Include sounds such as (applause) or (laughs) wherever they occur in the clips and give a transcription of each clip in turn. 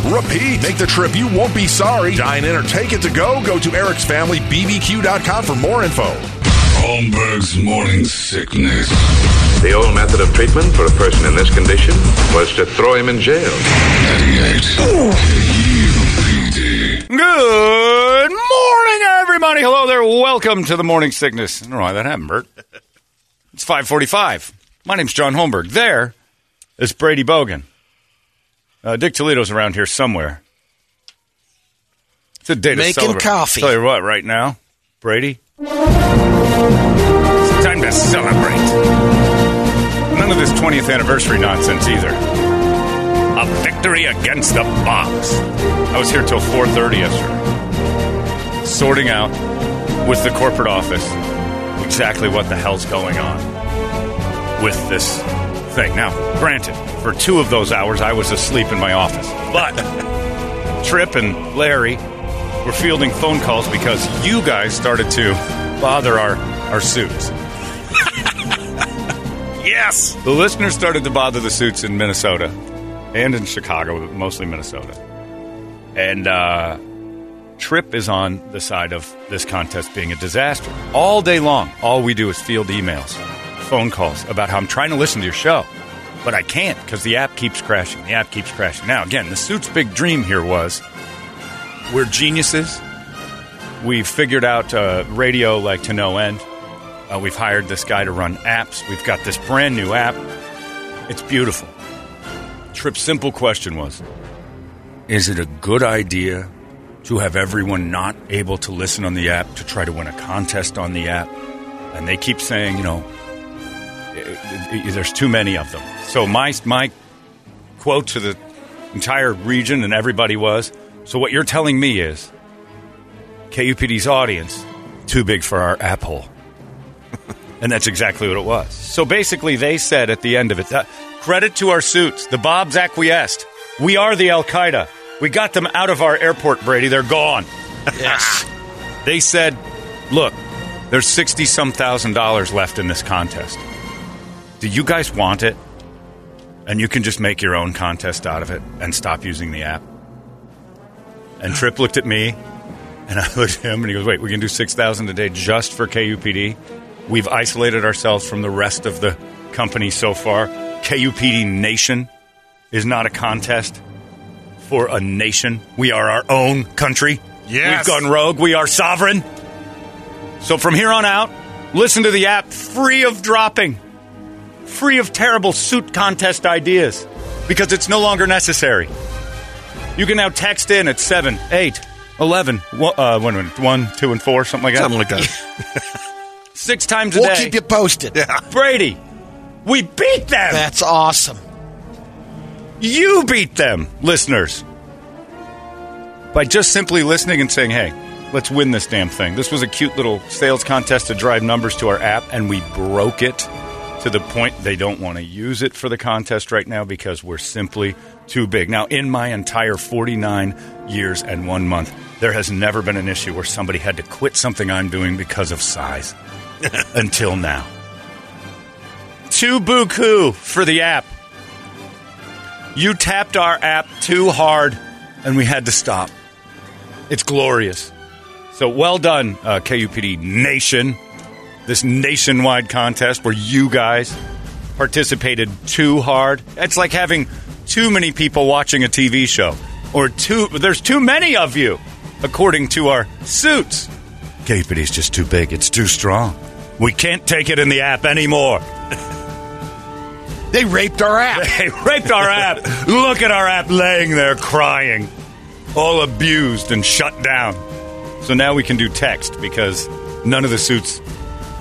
repeat. Make the trip, you won't be sorry. Dine in or take it to go. Go to Eric's Family BBQ.com for more info. Holmberg's morning sickness. The old method of treatment for a person in this condition was to throw him in jail. 98. KUPD. Good morning, everybody. Hello there. Welcome to the Morning Sickness. I don't know why that happened, Bert. It's 545. My name's John Holmberg. There is Brady Bogan. Uh, Dick Toledo's around here somewhere. It's a day to Making celebrate. coffee. Tell you what, right now, Brady, it's time to celebrate. None of this 20th anniversary nonsense either. A victory against the Bobs. I was here till 4:30 yesterday, sorting out with the corporate office exactly what the hell's going on with this thing. Now, granted, for two of those hours, I was asleep in my office, but (laughs) Trip and Larry were fielding phone calls because you guys started to bother our our suits. (laughs) yes, the listeners started to bother the suits in Minnesota and in Chicago, but mostly Minnesota. And uh, Trip is on the side of this contest being a disaster all day long. All we do is field emails, phone calls about how I'm trying to listen to your show, but I can't because the app keeps crashing. The app keeps crashing. Now, again, the suit's big dream here was we're geniuses. We've figured out uh, radio like to no end. Uh, we've hired this guy to run apps. We've got this brand new app. It's beautiful. Trip's simple question was Is it a good idea to have everyone not able to listen on the app to try to win a contest on the app? And they keep saying, you know, there's too many of them. So my, my quote to the entire region and everybody was so what you're telling me is KUPD's audience too big for our app hole. (laughs) and that's exactly what it was. So basically, they said at the end of it, uh, credit to our suits. The Bobs acquiesced. We are the Al Qaeda. We got them out of our airport, Brady. They're gone. (laughs) Yes. They said, look, there's 60 some thousand dollars left in this contest. Do you guys want it? And you can just make your own contest out of it and stop using the app. And Trip looked at me, and I (laughs) looked at him, and he goes, "Wait, we can do six thousand a day just for KUPD. We've isolated ourselves from the rest of the company so far. KUPD Nation is not a contest for a nation. We are our own country. Yes. We've gone rogue. We are sovereign. So from here on out, listen to the app free of dropping, free of terrible suit contest ideas, because it's no longer necessary. You can now text in at 7, 8, 11, one, uh, one, 1, 2, and 4, something like that. Something like that. (laughs) Six times a We'll day. keep you posted. Brady, we beat them. That's awesome. You beat them, listeners. by just simply listening and saying, hey, let's win this damn thing. This was a cute little sales contest to drive numbers to our app, and we broke it to the point they don't want to use it for the contest right now because we're simply too big. Now, in my entire 49 years and one month, there has never been an issue where somebody had to quit something I'm doing because of size (laughs) until now. Too buku for the app. You tapped our app too hard, and we had to stop. It's glorious. So well done, uh, KUPD Nation. This nationwide contest where you guys participated too hard. It's like having too many people watching a TV show, or too. There's too many of you, according to our suits. KUPD is just too big. It's too strong. We can't take it in the app anymore. (laughs) They raped our app. They raped our app. Look at our app laying there crying, all abused and shut down. So now we can do text because none of the suits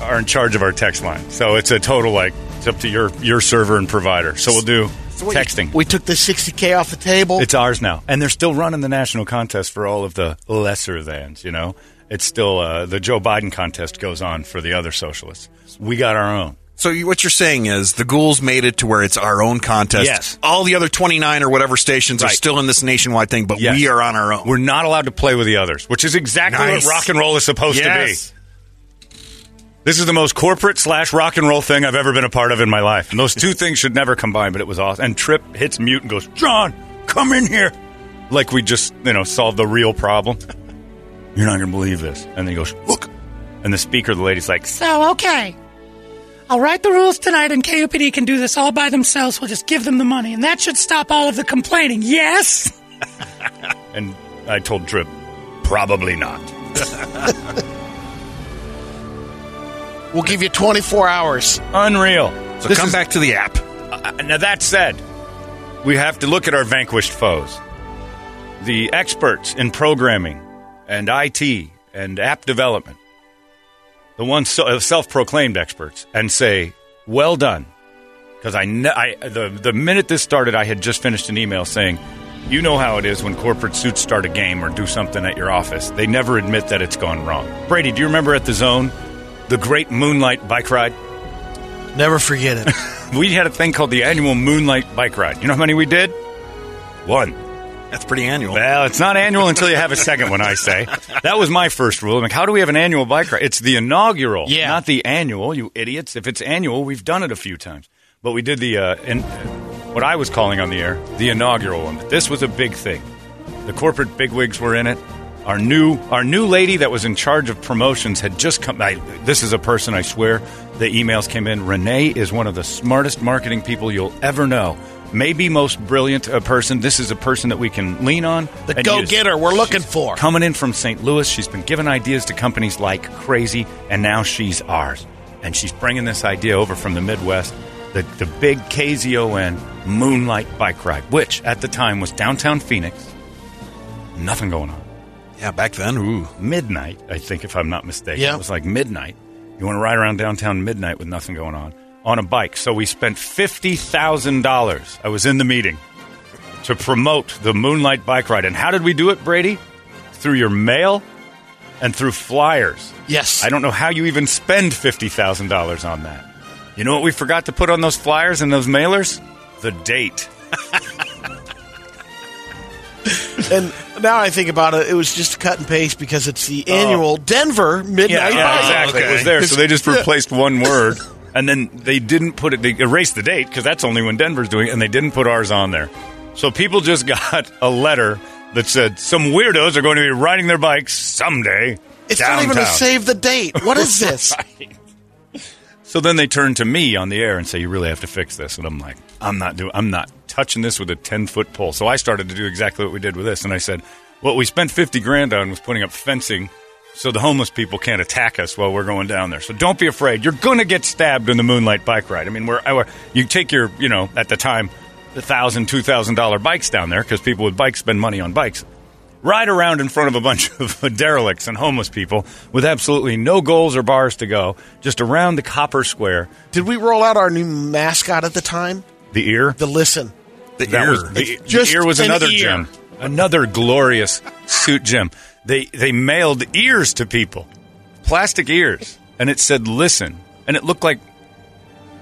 are in charge of our text line. So it's a total like it's up to your your server and provider. So we'll do what, texting. We took the 60K off the table. It's ours now, and they're still running the national contest for all of the lesser thans. You know, it's still uh, the Joe Biden contest goes on for the other socialists. We got our own. So you, what you're saying is the ghouls made it to where it's our own contest. Yes. All the other 29 or whatever stations are still in this nationwide thing, but Yes. we are on our own. We're not allowed to play with the others, which is exactly Nice. what rock and roll is supposed Yes. to be. This is the most corporate slash rock and roll thing I've ever been a part of in my life. And those two things should never combine, but it was awesome. And Trip hits mute and goes, John, come in here. Like we just, you know, solved the real problem. (laughs) You're not going to believe this. And then he goes, look. And the speaker, the lady's like, So, okay. I'll write the rules tonight, and KUPD can do this all by themselves. We'll just give them the money, and that should stop all of the complaining. Yes? (laughs) and I told Trip, probably not. (laughs) We'll give you 24 hours. Unreal. So This come is- back to the app. Uh, now that said, we have to look at our vanquished foes. The experts in programming and IT and app development, the ones so, uh, self-proclaimed experts, and say, "Well done," because I, kn- I the the minute this started, I had just finished an email saying, "You know how it is when corporate suits start a game or do something at your office. They never admit that it's gone wrong." Brady, do you remember at the Zone, the Great Moonlight Bike Ride? Never forget it. (laughs) we had a thing called the annual Moonlight Bike Ride. You know how many we did? One. That's pretty annual. Well, it's not annual until you have a second one, I say. That was my first rule. I'm like, how do we have an annual bike ride? It's the inaugural, Yeah. not the annual, you idiots. If it's annual, we've done it a few times. But we did the, uh, in, what I was calling on the air, the inaugural one. This was a big thing. The corporate bigwigs were in it. Our new, our new lady that was in charge of promotions had just come. I, this is a person, I swear. The emails came in. Renee is one of the smartest marketing people you'll ever know. Maybe most brilliant a person. This is a person that we can lean on. The go use. getter we're looking for. Coming in from St. Louis, she's been giving ideas to companies like crazy, and now she's ours. And she's bringing this idea over from the Midwest, the, the big KZON Moonlight Bike Ride, which at the time was downtown Phoenix. Nothing going on. Yeah, back then, ooh. Midnight, I think, if I'm not mistaken. Yeah. It was like midnight. You want to ride around downtown midnight with nothing going on on a bike. So we spent $50,000. I was in the meeting to promote the Moonlight Bike Ride. And how did we do it, Brady? Through your mail and through flyers. Yes. I don't know how you even spend $50,000 on that. You know what we forgot to put on those flyers and those mailers? The date. (laughs) And now I think about it, it was just cut and paste because it's the oh. annual Denver Midnight Yeah, yeah, Bike. exactly. It was there, so they just replaced one (laughs) word, and then they didn't put it. They erased the date because that's only when Denver's doing it, and they didn't put ours on there. So people just (laughs) got a letter that said some weirdos are going to be riding their bikes someday. It's not even to save the date. What is (laughs) this? Right. So then they turn to me on the air and say, "You really have to fix this." And I'm like, "I'm not doing. I'm not touching this with a ten foot pole." So I started to do exactly what we did with this, and I said, "What we spent fifty grand on was putting up fencing." So the homeless people can't attack us while we're going down there. So don't be afraid. You're going to get stabbed in the moonlight bike ride. I mean, we're, I- you take your, you know, at the time, the thousand, two thousand dollar bikes down there because people with bikes spend money on bikes ride around in front of a bunch (laughs) of derelicts and homeless people with absolutely no goals or bars to go, just around the copper square. Did we roll out our new mascot at the time? The ear? The listen. The that ear. was the, just the ear was an another ear. gem. Another glorious suit, gem. They they mailed ears to people, plastic ears, and it said "Listen," and it looked like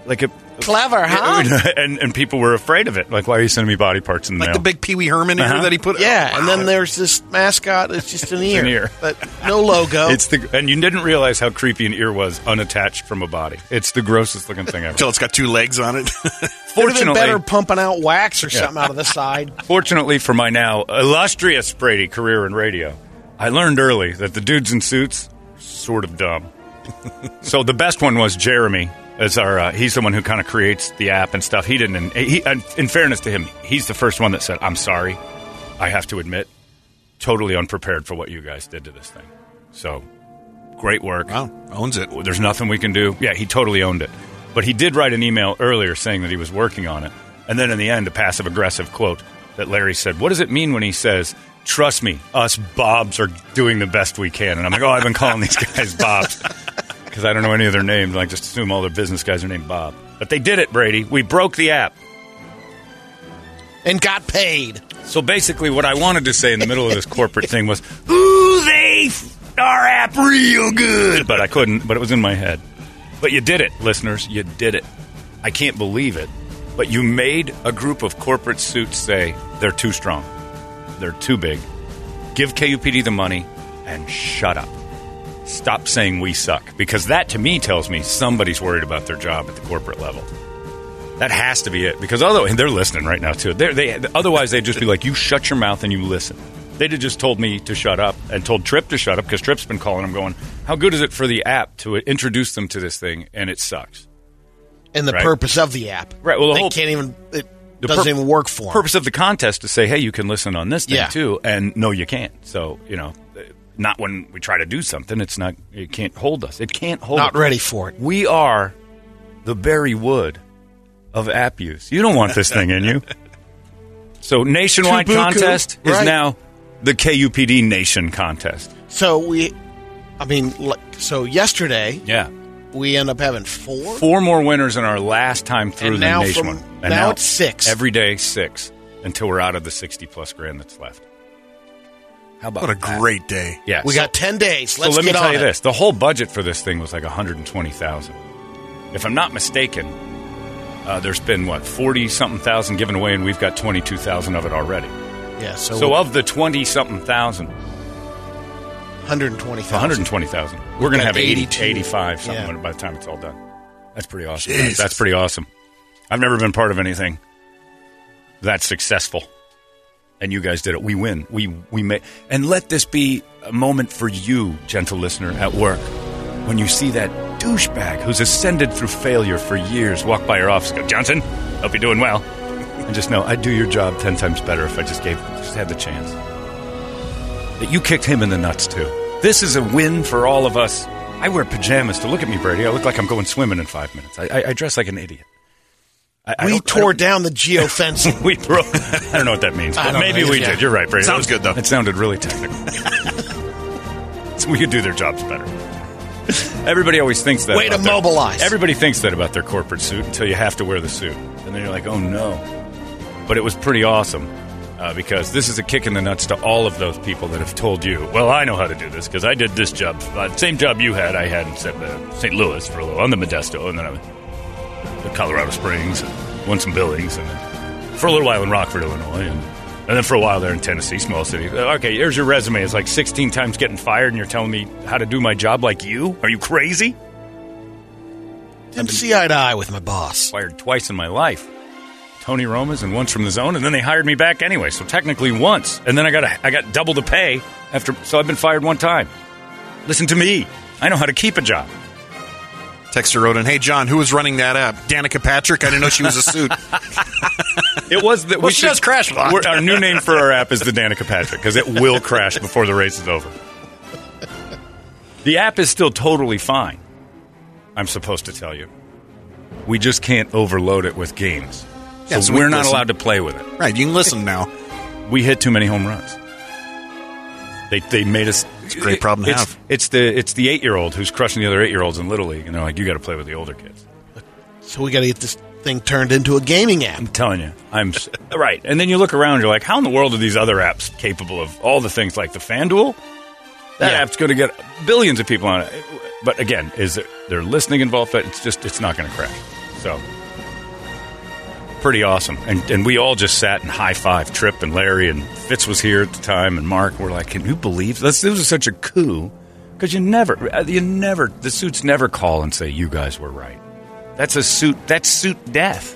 like a Clever, (laughs) huh? and and people were afraid of it. Like, why are you sending me body parts in the Like mail? the big Pee Wee Herman ear Uh-huh. that he put. Yeah, Oh, and then there's this mascot. It's just an (laughs) ear, an ear. but no logo. (laughs) It's the and you didn't realize how creepy an ear was unattached from a body. It's the grossest looking thing ever. Until it's got two legs on it. Would have been Fortunately, better pumping out wax or something out of the side. (laughs) Fortunately for my now illustrious Brady career in radio, I learned early that the dudes in suits are sort of dumb. (laughs) so the best one was Jeremy. As our, uh, he's the one who kind of creates the app and stuff. He didn't. He, and in fairness to him, he's the first one that said, "I'm sorry, I have to admit, totally unprepared for what you guys did to this thing." So, great work. Wow, owns it. There's nothing we can do. Yeah, he totally owned it. But he did write an email earlier saying that he was working on it. And then in the end, a passive aggressive quote that Larry said, What does it mean when he says, Trust me, us Bobs are doing the best we can? And I'm like, Oh, I've been calling these guys Bobs (laughs) because I don't know any of their names. I just assume all their business guys are named Bob. But they did it, Brady. We broke the app. and got paid. So basically, what I wanted to say in the middle of this (laughs) corporate thing was, "Ooh, they f- our app real good," but I couldn't. But it was in my head. But you did it, listeners. You did it. I can't believe it. But you made a group of corporate suits say they're too strong, they're too big. Give KUPD the money and shut up. Stop saying we suck because that to me tells me somebody's worried about their job at the corporate level. That has to be it because although they're listening right now too. They otherwise they'd just be like, "You shut your mouth and you listen." They'd have just told me to shut up and told Trip to shut up because Trip's been calling them, going, "How good is it for the app to introduce them to this thing?" And it sucks. And the Right. purpose of the app, Right, well, the they whole- can't even. It doesn't pur- even work for 'em. Purpose of the contest to say, "Hey, you can listen on this thing Yeah. too," and no, you can't. So you know, not when we try to do something. It's not. It can't hold us. It can't hold. Not us. ready for it. We are the Barry Wood of app use. You don't want this thing in you. (laughs) So nationwide contest is right. now the KUPD Nation contest. So we, I mean, so yesterday Yeah. we end up having four. Four more winners in our last time through And the now nation from- one. And now it's six. Every day, six until we're out of the 60 plus grand that's left. How about What a that? great day. Yeah. We so- got ten days. Let's so let me tell on you it. this: the whole budget for this thing was like 120,000. If I'm not mistaken, uh, there's been what 40 something thousand given away, and we've got 22,000 of it already. Yeah. So, So of the 20 something thousand, 120,000. 120,000, we're going to have 80, 85 something Yeah. by the time it's all done. That's pretty awesome. Jesus. That's pretty awesome. I've never been part of anything that successful. And you guys did it. We win. We we may and let this be a moment for you, gentle listener, at work. When you see that douchebag who's ascended through failure for years walk by your office, go, Johnson, hope you're doing well. And just know I'd do your job ten times better if I just gave just had the chance. That you kicked him in the nuts too. This is a win for all of us. I wear pajamas to look at me, Brady. I look like I'm going swimming in five minutes. I, I, I dress like an idiot. I, I we tore down the geo (laughs) geofencing. we broke. I don't know what that means, but maybe know. we Yeah. did. You're right, Brady. Sounds was- good, though. It sounded really technical. (laughs) so we could do their jobs better. (laughs) Everybody always thinks that. Way to their- mobilize. Everybody thinks that about their corporate suit until you have to wear the suit, and then you're like, oh no. But it was pretty awesome uh, because this is a kick in the nuts to all of those people that have told you, well, I know how to do this because I did this job, uh, same job you had. I had in St. uh, Louis for a little while on the Modesto, and then I Colorado Springs, and won some billings, and then for a little while in Rockford, Illinois, and, and then for a while there in Tennessee, small city. Uh, Okay, here's your resume. It's like 16 times getting fired, and you're telling me how to do my job like you? Are you crazy? Didn't see eye to eye with my boss. Fired twice in my life. Tony Roma's and once from the zone, and then they hired me back anyway. So technically once, and then I got a, I got double the pay after. So I've been fired one time. Listen to me. I know how to keep a job. Texter wrote in, "Hey John, who was running that app? Danica Patrick. I didn't know she was a suit. (laughs) It was that Well, she does crash a lot. Our new name for our app is the Danica Patrick because it will crash before the race is over. The app is still totally fine. I'm supposed to tell you. We just can't overload it with games. So, Yeah, so we we're not listen. allowed to play with it. right? You can listen now. (laughs) We hit too many home runs. They, they made us. It's a great problem to it's, have. It's the it's the eight year old who's crushing the other eight year olds in little league, and they're like, "You got to play with the older kids." So we got to get this thing turned into a gaming app. I'm telling you, I'm (laughs) right. And then you look around, you're like, how in the world are these other apps capable of all the things like the FanDuel? That Yeah. app's going to get billions of people on it. But again, is there, there listening involved? But it's just it's not going to crash. So pretty awesome. And and we all just sat and high five Trip and Larry and Fitz was here at the time and Mark. We're like, can you believe this? This was such a coup because you never, uh, you never, the suits never call and say you guys were right. That's a suit. That's suit death.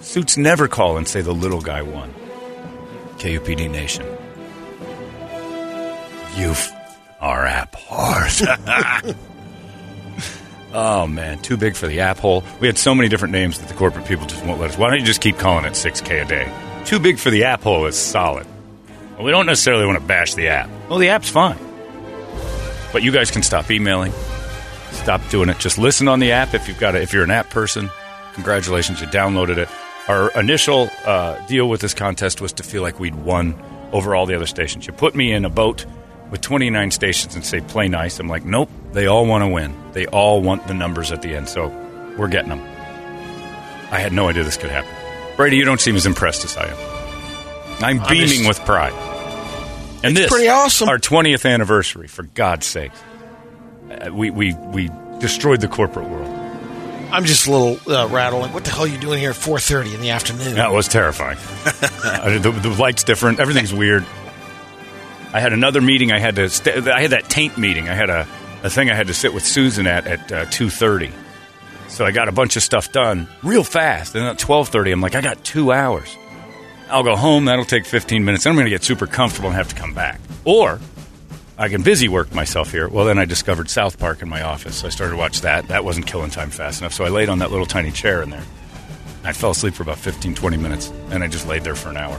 Suits never call and say the little guy won. KUPD Nation. You are hard. (laughs) oh man, too big for the app hole. We had so many different names that the corporate people just won't let us. Why don't you just keep calling it 6K a day? Too big for the app hole is solid. Well, we don't necessarily want to bash the app. Well, the app's fine. But you guys can stop emailing. Stop doing it. Just listen on the app if you've got it. If you're an app person, congratulations, you downloaded it. Our initial uh, deal with this contest was to feel like we'd won over all the other stations. You put me in a boat with 29 stations and say play nice. I'm like, nope. They all want to win. They all want the numbers at the end. So we're getting them. I had no idea this could happen. Brady, you don't seem as impressed as I am. I'm I'm beaming just- with pride. And It's this, pretty awesome. Our 20th anniversary, for God's sake. Uh, we, we, we destroyed the corporate world. I'm just a little uh, rattled. Like, what the hell are you doing here at 4:30 in the afternoon? That was terrifying. (laughs) Uh, the, the light's different. Everything's weird. I had another meeting. I had to. St- I had that taint meeting. I had a, a thing I had to sit with Susan at at uh, two thirty. So I got a bunch of stuff done real fast. And at twelve thirty, I'm like, I got two hours. I'll go home. That'll take fifteen minutes. Then I'm going to get super comfortable and have to come back. Or I can busy work myself here. Well, then I discovered South Park in my office. So I started to watch that. That wasn't killing time fast enough. So I laid on that little tiny chair in there. I fell asleep for about 15, 20 minutes, and I just laid there for an hour.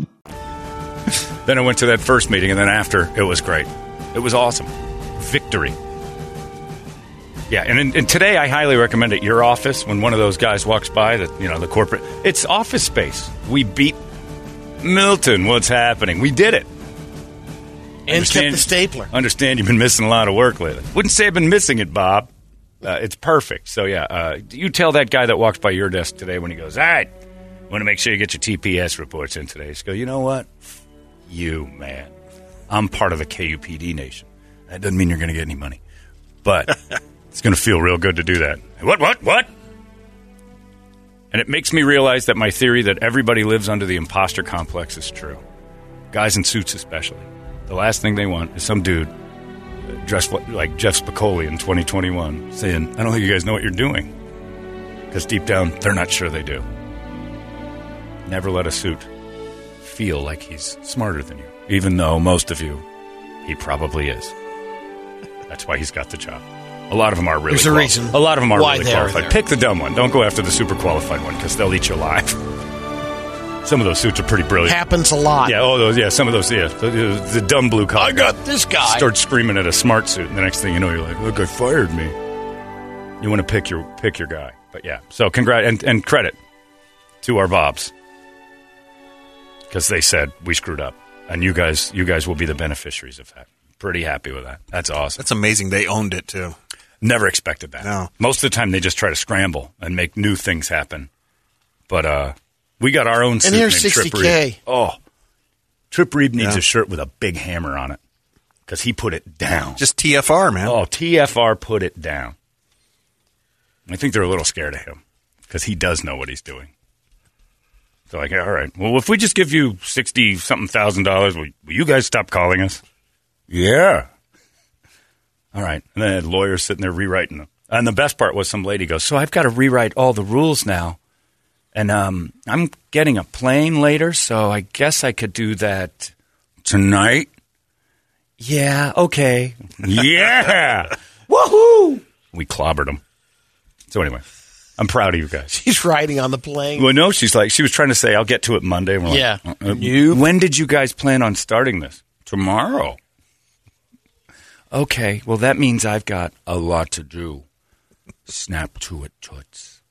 (laughs) Then I went to that first meeting, and then after, it was great. It was awesome. Victory. Yeah, and, and today I highly recommend at your office when one of those guys walks by, that you know the corporate, it's office space. We beat Milton. What's happening? We did it. And kept the stapler. Understand you've been missing a lot of work lately. Wouldn't say I've been missing it, Bob. Uh, it's perfect. So yeah, uh, you tell that guy that walks by your desk today when he goes, "All right, want to make sure you get your TPS reports in today." Just go. You know what? You man, I'm part of the KUPD nation. That doesn't mean you're going to get any money, but (laughs) it's going to feel real good to do that. What? What? What? And it makes me realize that my theory that everybody lives under the imposter complex is true. Guys in suits, especially. The last thing they want is some dude uh, dressed like Jeff Spicoli in 2021 saying, I don't think you guys know what you're doing. Because deep down, they're not sure they do. Never let a suit feel like he's smarter than you, even though most of you, he probably is. That's why he's got the job. A lot of them are really There's a quali- reason A lot of them are really qualified. Pick the dumb one. Don't go after the super qualified one because they'll eat you alive. (laughs) Some of those suits are pretty brilliant. Happens a lot. Yeah, oh, those, yeah, some of those, yeah. The, the dumb blue collar. I got this guy. Start screaming at a smart suit, and the next thing you know, you're like, "Look, I fired me." You want to pick your pick your guy, but yeah. So congrats and, and credit to our Bobs because they said we screwed up, and you guys you guys will be the beneficiaries of that. Pretty happy with that. That's awesome. That's amazing. They owned it too. Never expected that. No. Most of the time, they just try to scramble and make new things happen. But uh, we got our own suit here's named Trip 60K. Reed. Oh, Trip Reed needs Yeah. a shirt with a big hammer on it because he put it down. Just TFR, man. Oh, TFR put it down. I think they're a little scared of him because he does know what he's doing. So like, all right, well, if we just give you sixty something thousand dollars, will, will you guys stop calling us? Yeah. All right, and then lawyers sitting there rewriting them. And the best part was some lady goes, "So I've got to rewrite all the rules now, and um, I'm getting a plane later, so I guess I could do that tonight." Yeah. Okay. Yeah. (laughs) Woohoo! We clobbered them. So anyway, I'm proud of you guys. She's riding on the plane. Well, no, she's like she was trying to say I'll get to it Monday. And we're Yeah. Like, uh, uh, when did you guys plan on starting this? Tomorrow. Okay. Well, that means I've got a lot to do. Snap to it, toots.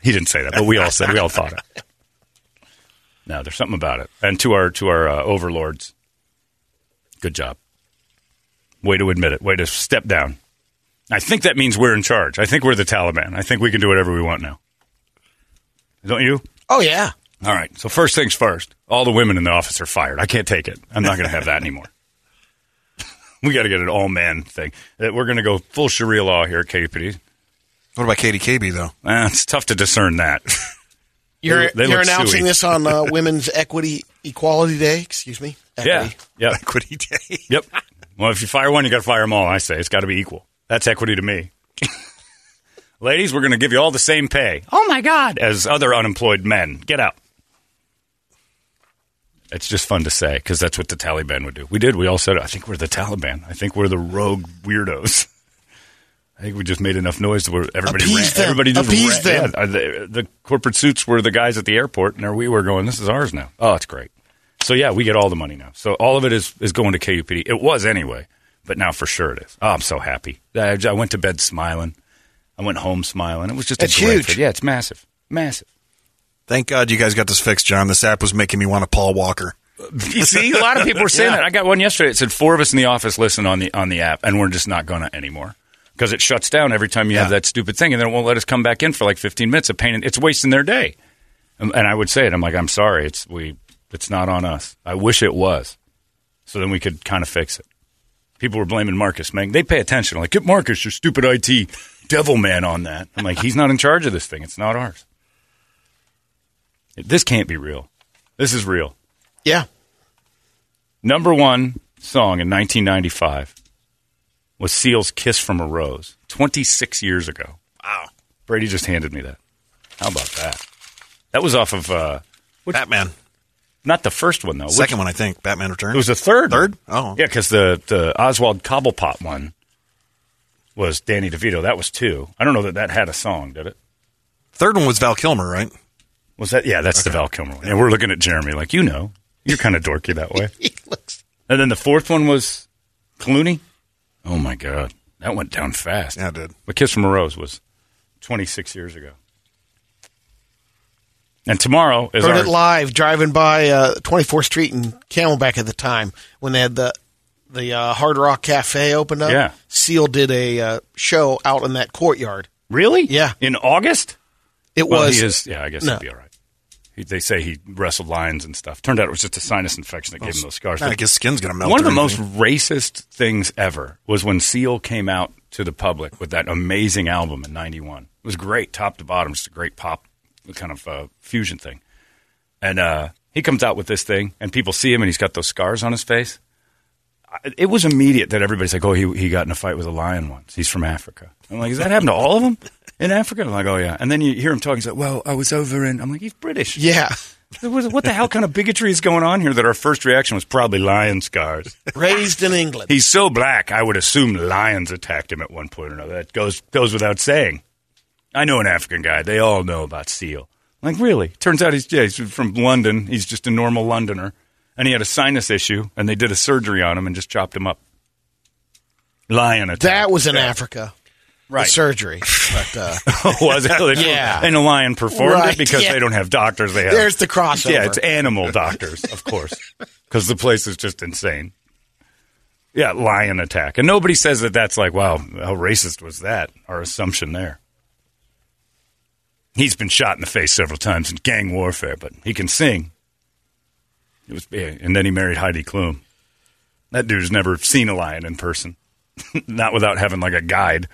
He didn't say that, but we all said we all thought it. No, there's something about it. And to our to our uh, overlords, good job. Way to admit it. Way to step down. I think that means we're in charge. I think we're the Taliban. I think we can do whatever we want now. Don't you? Oh yeah. All right. So first things first. All the women in the office are fired. I can't take it. I'm not going to have that anymore. (laughs) we got to get an all man thing. Uh, We're going to go full Sharia law here at KPD. What about Katie KB though? Uh, it's tough to discern that. (laughs) You're, They- they you're announcing suey. this on uh, (laughs) Women's Equity Equality Day. Excuse me. yeah. Equity. Yep. Equity Day. Yep. Well, if you fire one, you got to fire them all. I say it's got to be equal. That's equity to me. (laughs) Ladies, we're going to give you all the same pay. Oh my God! As other unemployed men, get out. It's just fun to say because that's what the Taliban would do. We did. We all said. I think we're the Taliban. I think we're the rogue weirdos. (laughs) I think we just made enough noise where everybody ran. Everybody just ran. them. Yeah, the, the corporate suits were the guys at the airport, and there we were going. This is ours now. Oh, it's great. So yeah, we get all the money now. So all of it is is going to KUPD. It was anyway, but now for sure it is. Oh, I'm so happy. I, I went to bed smiling. I went home smiling. It was just It's huge. fit. Yeah, it's massive, massive. Thank God you guys got this fixed, John. This app was making me want a Paul Walker. (laughs) You see, a lot of people were saying (laughs) that. I got one yesterday. It said four of us in the office listen on the on the app, and we're just not going to anymore because it shuts down every time you have that stupid thing, and then it won't let us come back in for like 15 minutes. A pain. in- It's wasting their day. And, and I would say it. I'm like, I'm sorry. It's we. It's not on us. I wish it was, so then we could kind of fix it. People were blaming Marcus. Man, they pay attention. Like, get Marcus, your stupid IT devil man, on that. I'm like, he's not in charge of this thing. It's not ours. This can't be real. This is real. Yeah. Number one song in 1995 was Seal's Kiss from a Rose, 26 years ago. Wow. Brady just handed me that. How about that? That was off of, uh, Batman. Not the first one, though. Which- Second one, I think. Batman Returns. It was the third. Third? one. Oh. Yeah, because the, the Oswald Cobblepot one was Danny DeVito. That was two. I don't know that that had a song, did it? Third one was Val Kilmer, right? Was that? Yeah, that's the Val Kilmer one. And we're looking at Jeremy like, you know, you're kind of dorky that way. (laughs) He looks. And then the fourth one was Clooney. Oh my God, that went down fast. Yeah, it did. But Kiss from a Rose was 26 years ago. And tomorrow is Heard our it live driving by uh, 24th Street and Camelback at the time when they had the the uh, Hard Rock Cafe opened up. Yeah. Seal did a uh, show out in that courtyard. really Yeah. in August. It Well, was he is. Yeah, I guess No. he'd be all right. He, they say he wrestled lions and stuff. Turned out it was just a sinus infection that gave him those scars. I his skin's gonna melt. One of the most racist things ever was when Seal came out to the public with that amazing album in '91. It was great, top to bottom, just a great pop kind of uh, fusion thing. And uh, he comes out with this thing, and people see him, and he's got those scars on his face. I- It was immediate that everybody's like, "Oh, he he got in a fight with a lion once. He's from Africa." I'm like, "Does that happened to all of them in Africa?" I'm like, "Oh yeah." And then you hear him talking. He's like, "Well, I was over in." I'm like, "He's British." yeah (laughs) What what the hell kind of bigotry is going on here? That our first reaction was probably lion scars. raised in England. He's so black, I would assume lions attacked him at one point or another. That goes goes without saying. I know an African guy. They all know about Seal. Like, really? Turns out he's, yeah, he's from London. He's just a normal Londoner. And he had a sinus issue, and they did a surgery on him and just chopped him up. Lion attack. that was in Yeah. Africa. Right. surgery. But uh, (laughs) was it? Yeah. And a lion performed Right, it because yeah. they don't have doctors. They have There's the crossover. Yeah, it's animal doctors, of course, (laughs) because the place is just insane. Yeah, lion attack, and nobody says that. That's like, wow, how racist was that? Our assumption there. He's been shot in the face several times in gang warfare, but he can sing. It was, and then he married Heidi Klum. That dude's never seen a lion in person, (laughs) not without having like a guide.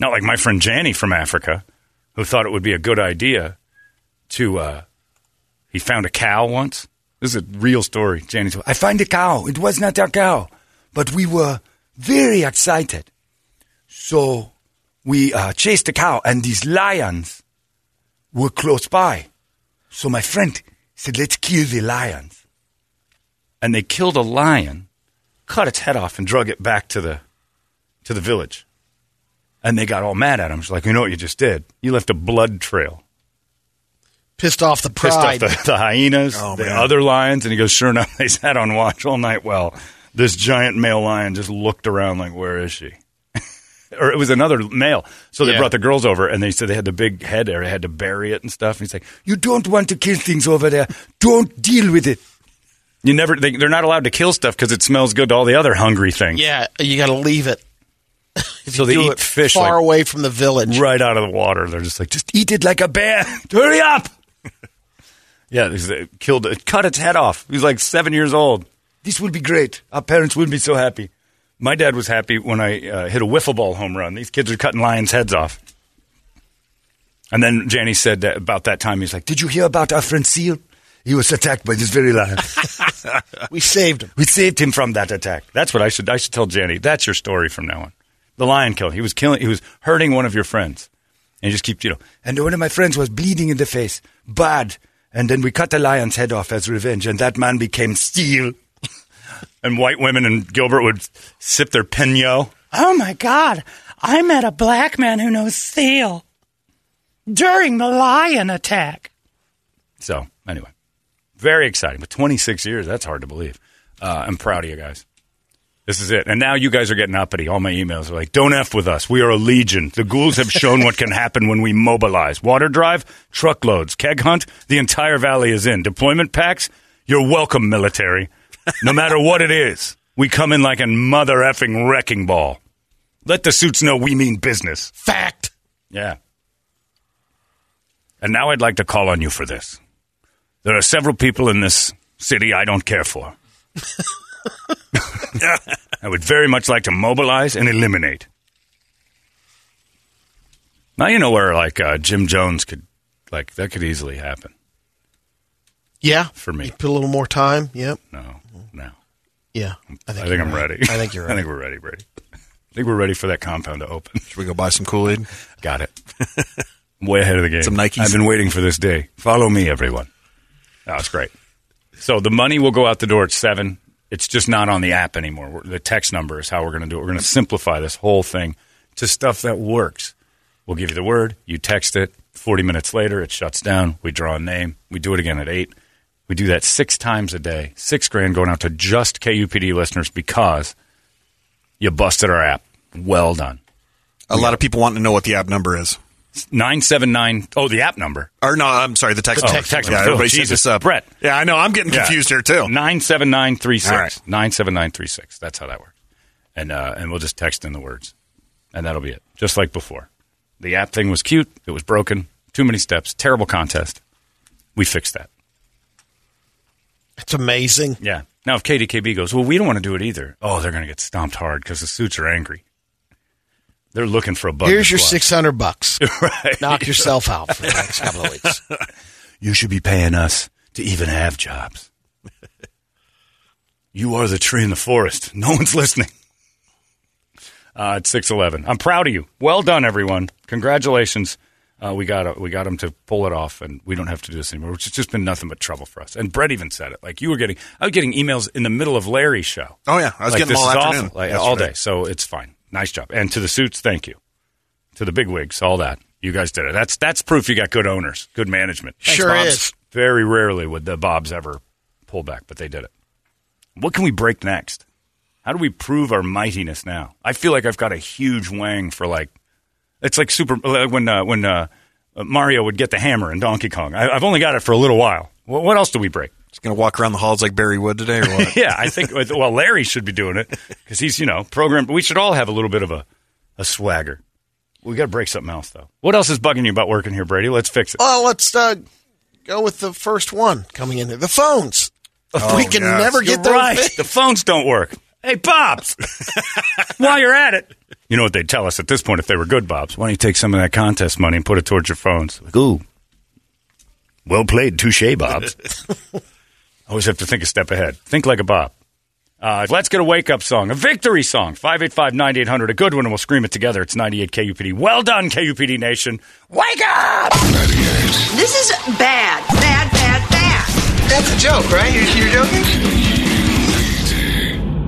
Not like my friend Janny from Africa, who thought it would be a good idea to. Uh, he found a cow once. This is a real story. Janny told. I find a cow. It was not our cow, but we were very excited. So we uh, chased the cow, and these lions were close by. So my friend said, "Let's kill the lions." And they killed a lion, cut its head off, and drug it back to the to the village. And they got all mad at him. She's like, you know what you just did? You left a blood trail. Pissed off the pride. Pissed off the, the hyenas, Oh, the man. other lions. And he goes, sure enough, (laughs) they sat on watch all night. Well, this giant male lion just looked around like, where is she? Or it was another male. So they Yeah. brought the girls over and they said they had the big head there. They had to bury it and stuff. And he's like, you don't want to kill things over there. Don't deal with it. You never, they, they're not allowed to kill stuff because it smells good to all the other hungry things. yeah, you got to leave it. (laughs) If So you they do eat it fish far like- away from the village. right out of the water. They're just like, just eat it like a bear. (laughs) Hurry up. (laughs) yeah, they killed it, cut its head off. He was like seven years old. This would be great. Our parents would be so happy. My dad was happy when I uh, hit a wiffle ball home run. These kids are cutting lions' heads off. And then Janie said that about that time, he's like, Did you hear about our friend Seal? He was attacked by this very lion. (laughs) We saved him. We saved him from that attack. That's what I should I should tell Jenny. That's your story from now on. The lion kill. He was killing. He was hurting one of your friends, and you just keep you know. And one of my friends was bleeding in the face, bad. And then we cut the lion's head off as revenge, and that man became steel. And white women and Gilbert would sip their pinot. Oh my God. I met a black man who knows steel during the lion attack. So anyway, very exciting. But 26 years, that's hard to believe. Uh, I'm proud of you guys. This is it. And now you guys are getting uppity. All my emails are like, don't F with us. We are a legion. The ghouls have shown what can happen when we mobilize. Water drive, truckloads, keg hunt, the entire valley is in. Deployment packs, you're welcome, military. No matter what it is, we come in like a mother effing wrecking ball. Let the suits know we mean business. Fact. Yeah. And now I'd like to call on you for this. There are several people in this city I don't care for. (laughs) I would very much like to mobilize and eliminate. Now you know where like uh, Jim Jones could, like that could easily happen. Yeah. For me. You put a little more time. Yep. No, no. Yeah. I think, you're I'm right. ready. I think you're ready. (laughs) I think we're ready, Brady. I think we're ready for that compound to open. Should we go buy some Kool Aid? (laughs) Got it. I'm way ahead of the game. Some Nikes. I've been waiting for this day. Follow me, everyone. Oh, That's great. So the money will go out the door at seven. It's just not on the app anymore. We're- The text number is how we're going to do it. We're going to simplify this whole thing to stuff that works. We'll give you the word. You text it. Forty minutes later, it shuts down. We draw a name. We do it again at eight. We do that six times a day. Six grand going out to just KUPD listeners because you busted our app. Well done. A lot of people want to know what the app number is. 979. Oh, the app number. Or no, I'm sorry, the text The number. text- text yeah, everybody Oh, Jesus. this up. Brett. Yeah, I know. I'm getting Yeah. confused here too. 97936. All right. 97936. That's how that works. And, uh, and we'll just text in the words. And that'll be it. Just like before. The app thing was cute. It was broken. Too many steps. Terrible contest. We fixed that. It's amazing. Yeah. Now, if KDKB goes, well, we don't want to do it either. Oh, they're going to get stomped hard because the suits are angry. They're looking for a bug. Here's your six hundred bucks. (laughs) right. Knock yourself out for the next (laughs) couple of weeks. You should be paying us to even have jobs. you are the tree in the forest. No one's listening. Uh, it's six eleven. I'm proud of you. Well done, everyone. Congratulations. Uh, we got we got them to pull it off, and we don't have to do this anymore. Which has just been nothing but trouble for us. And Brett even said it. Like you were getting, I was getting emails in the middle of Larry's show. Oh yeah, I was Like, getting them all afternoon. awful. Like, yesterday. all day. So it's fine. Nice job. And to the suits, thank you. To the big wigs, all that. You guys did it. That's that's proof you got good owners, good management. Sure Bobs. is. Very rarely would the Bobs ever pull back, but they did it. What can we break next? How do we prove our mightiness now? I feel like I've got a huge wang for like it's like super when uh, when uh, Mario would get the hammer in Donkey Kong. I, I've only got it for a little while. What, what else do we break? Just gonna walk around the halls like Barry Wood today, or what? (laughs) yeah, I think. Well, Larry should be doing it because he's you know programmed. We should all have a little bit of a, a swagger. We got to break something else though. What else is bugging you about working here, Brady? Let's fix it. Well, let's uh, go with the first one coming in there. The phones. Oh, we can yes. never You're get those. right. fixed. The phones don't work. Hey, Bobs, (laughs) while you're at it, you know what they'd tell us at this point if they were good, Bobs? Why don't you take some of that contest money and put it towards your phones? Like, ooh, well played, touche, Bobs. I (laughs) Always have to think a step ahead. Think like a Bob. Uh, let's get a wake up song, a victory song. 585 9800, a good one, and we'll scream it together. It's 98 KUPD. Well done, KUPD Nation. Wake up! This is bad, bad, bad, bad. That's a joke, right? You're, you're joking?